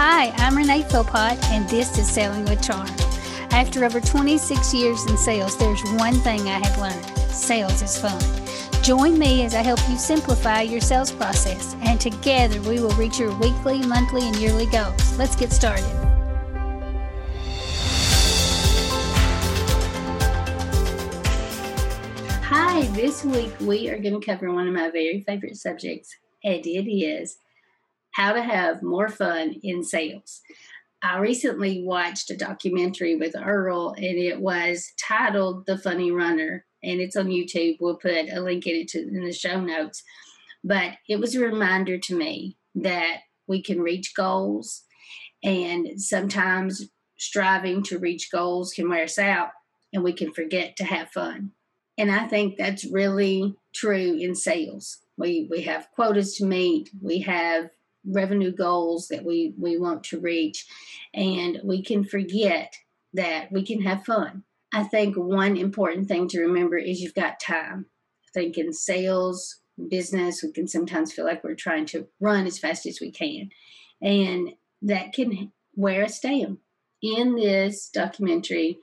Hi, I'm Renee Philpott, and this is Selling with Charm. After over 26 years in sales, there's one thing I have learned sales is fun. Join me as I help you simplify your sales process, and together we will reach your weekly, monthly, and yearly goals. Let's get started. Hi, this week we are going to cover one of my very favorite subjects, and it is how to have more fun in sales. I recently watched a documentary with Earl, and it was titled The Funny Runner, and it's on YouTube. We'll put a link in it to, in the show notes. But it was a reminder to me that we can reach goals, and sometimes striving to reach goals can wear us out, and we can forget to have fun. And I think that's really true in sales. We we have quotas to meet, we have revenue goals that we we want to reach, and we can forget that we can have fun. I think one important thing to remember is you've got time. I think in sales, business, we can sometimes feel like we're trying to run as fast as we can, and that can wear us down. In this documentary,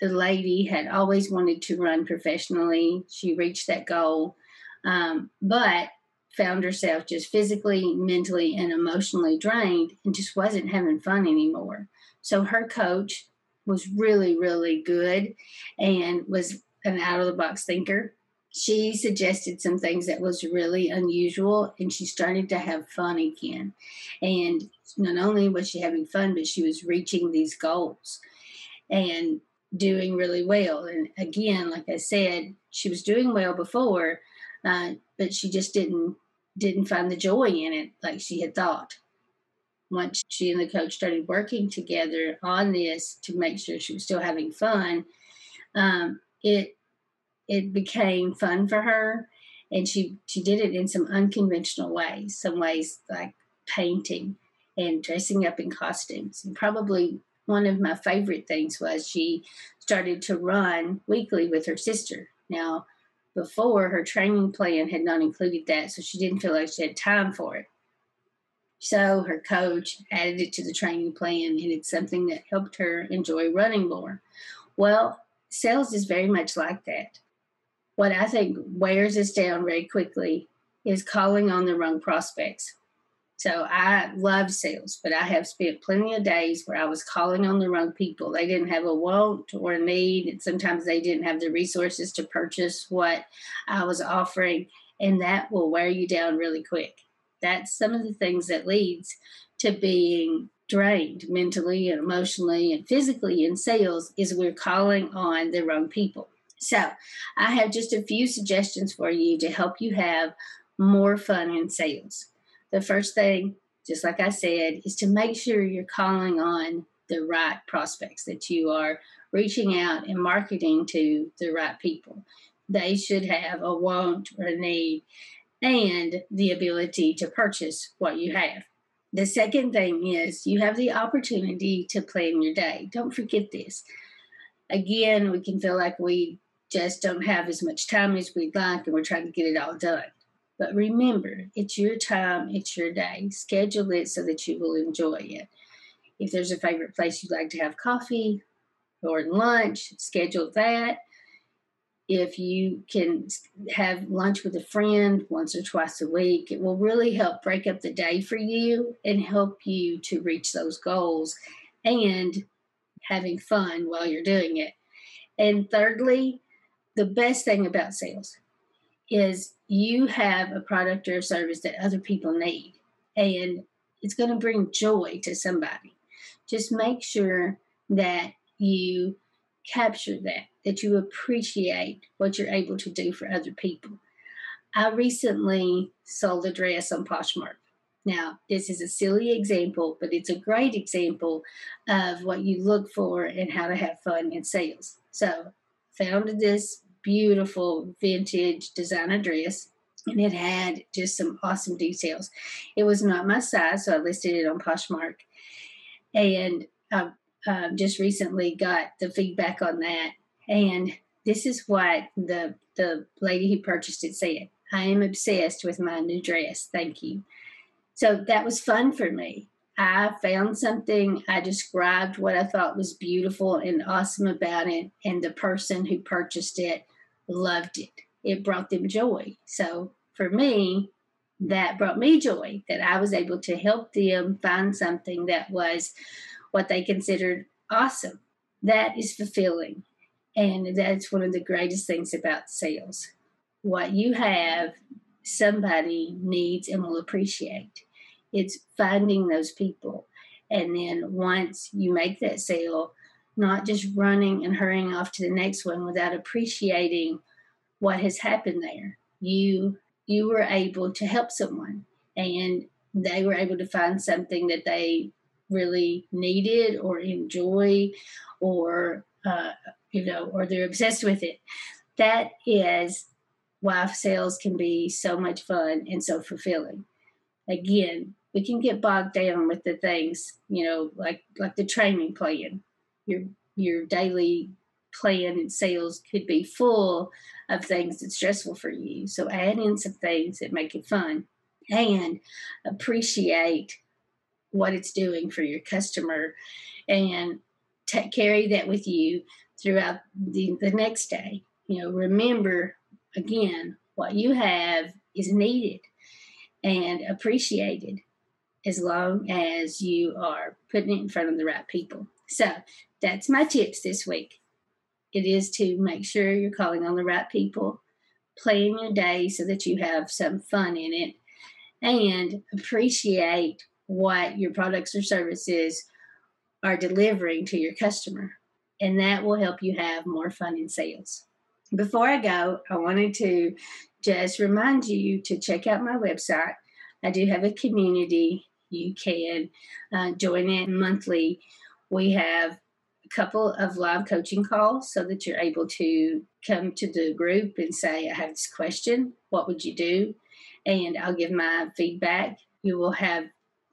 the lady had always wanted to run professionally. She reached that goal, um, but found herself just physically, mentally, and emotionally drained and just wasn't having fun anymore. So her coach was really, really good and was an out of the box thinker. She suggested some things that was really unusual and she started to have fun again. And not only was she having fun, but she was reaching these goals. And doing really well. And again, like I said, she was doing well before, uh, but she just didn't didn't find the joy in it like she had thought. Once she and the coach started working together on this to make sure she was still having fun, um, it it became fun for her, and she she did it in some unconventional ways. Some ways like painting and dressing up in costumes, and probably one of my favorite things was she started to run weekly with her sister. Now, before her training plan had not included that, so she didn't feel like she had time for it. So her coach added it to the training plan, and it's something that helped her enjoy running more. Well, sales is very much like that. What I think wears us down very quickly is calling on the wrong prospects. So I love sales, but I have spent plenty of days where I was calling on the wrong people. They didn't have a want or a need, and sometimes they didn't have the resources to purchase what I was offering, and that will wear you down really quick. That's some of the things that leads to being drained mentally and emotionally and physically in sales is we're calling on the wrong people. So, I have just a few suggestions for you to help you have more fun in sales the first thing, just like I said, is to make sure you're calling on the right prospects, that you are reaching out and marketing to the right people. They should have a want or a need and the ability to purchase what you have. The second thing is you have the opportunity to plan your day. Don't forget this. Again, we can feel like we just don't have as much time as we'd like and we're trying to get it all done. But remember, it's your time, it's your day. Schedule it so that you will enjoy it. If there's a favorite place you'd like to have coffee or lunch, schedule that. If you can have lunch with a friend once or twice a week, it will really help break up the day for you and help you to reach those goals and having fun while you're doing it. And thirdly, the best thing about sales is you have a product or a service that other people need and it's going to bring joy to somebody. Just make sure that you capture that, that you appreciate what you're able to do for other people. I recently sold a dress on Poshmark. Now, this is a silly example, but it's a great example of what you look for and how to have fun in sales. So, found this beautiful vintage designer dress and it had just some awesome details. It was not my size, so I listed it on Poshmark. And I um, just recently got the feedback on that. And this is what the the lady who purchased it said. I am obsessed with my new dress. Thank you. So that was fun for me. I found something, I described what I thought was beautiful and awesome about it, and the person who purchased it loved it. It brought them joy. So for me, that brought me joy that I was able to help them find something that was what they considered awesome. That is fulfilling. And that's one of the greatest things about sales. What you have, somebody needs and will appreciate. It's finding those people. And then once you make that sale, not just running and hurrying off to the next one without appreciating what has happened there. You you were able to help someone and they were able to find something that they really needed or enjoy or uh, you know or they're obsessed with it that is why sales can be so much fun and so fulfilling again we can get bogged down with the things, you know, like like the training plan. Your your daily plan and sales could be full of things that's stressful for you. So add in some things that make it fun and appreciate what it's doing for your customer and carry that with you throughout the, the next day. You know, remember again, what you have is needed and appreciated as long as you are putting it in front of the right people. So that's my tips this week. It is to make sure you're calling on the right people, plan your day so that you have some fun in it, and appreciate what your products or services are delivering to your customer. And that will help you have more fun in sales. Before I go, I wanted to just remind you to check out my website. I do have a community you can uh, join it monthly. We have a couple of live coaching calls so that you're able to come to the group and say, I have this question. What would you do? And I'll give my feedback. You will have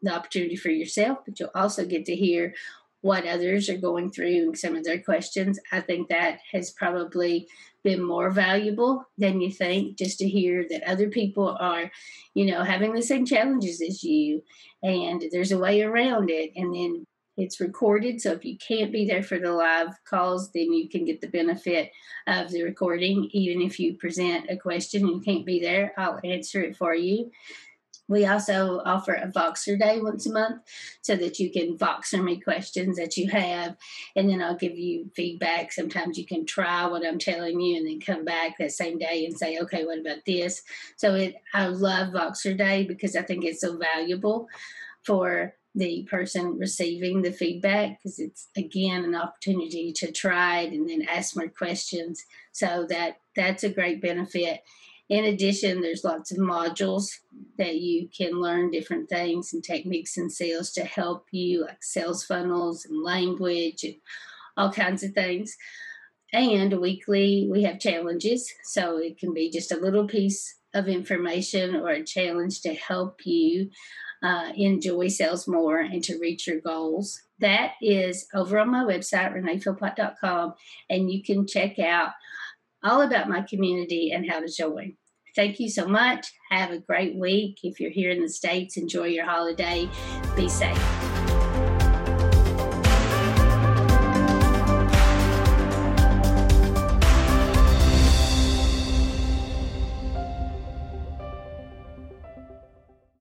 the opportunity for yourself, but you'll also get to hear what others are going through and some of their questions. I think that has probably been more valuable than you think just to hear that other people are, you know, having the same challenges as you and there's a way around it. And then it's recorded. So if you can't be there for the live calls, then you can get the benefit of the recording. Even if you present a question and you can't be there, I'll answer it for you. We also offer a Voxer Day once a month so that you can Voxer me questions that you have, and then I'll give you feedback. Sometimes you can try what I'm telling you and then come back that same day and say, okay, what about this? So it, I love Voxer Day because I think it's so valuable for the person receiving the feedback because it's again an opportunity to try it and then ask more questions so that that's a great benefit in addition, there's lots of modules that you can learn different things and techniques in sales to help you, like sales funnels and language and all kinds of things. And weekly, we have challenges. So it can be just a little piece of information or a challenge to help you uh, enjoy sales more and to reach your goals. That is over on my website, reneephilpott.com, and you can check out all about my community and how to join. Thank you so much. Have a great week. If you're here in the States, enjoy your holiday. Be safe.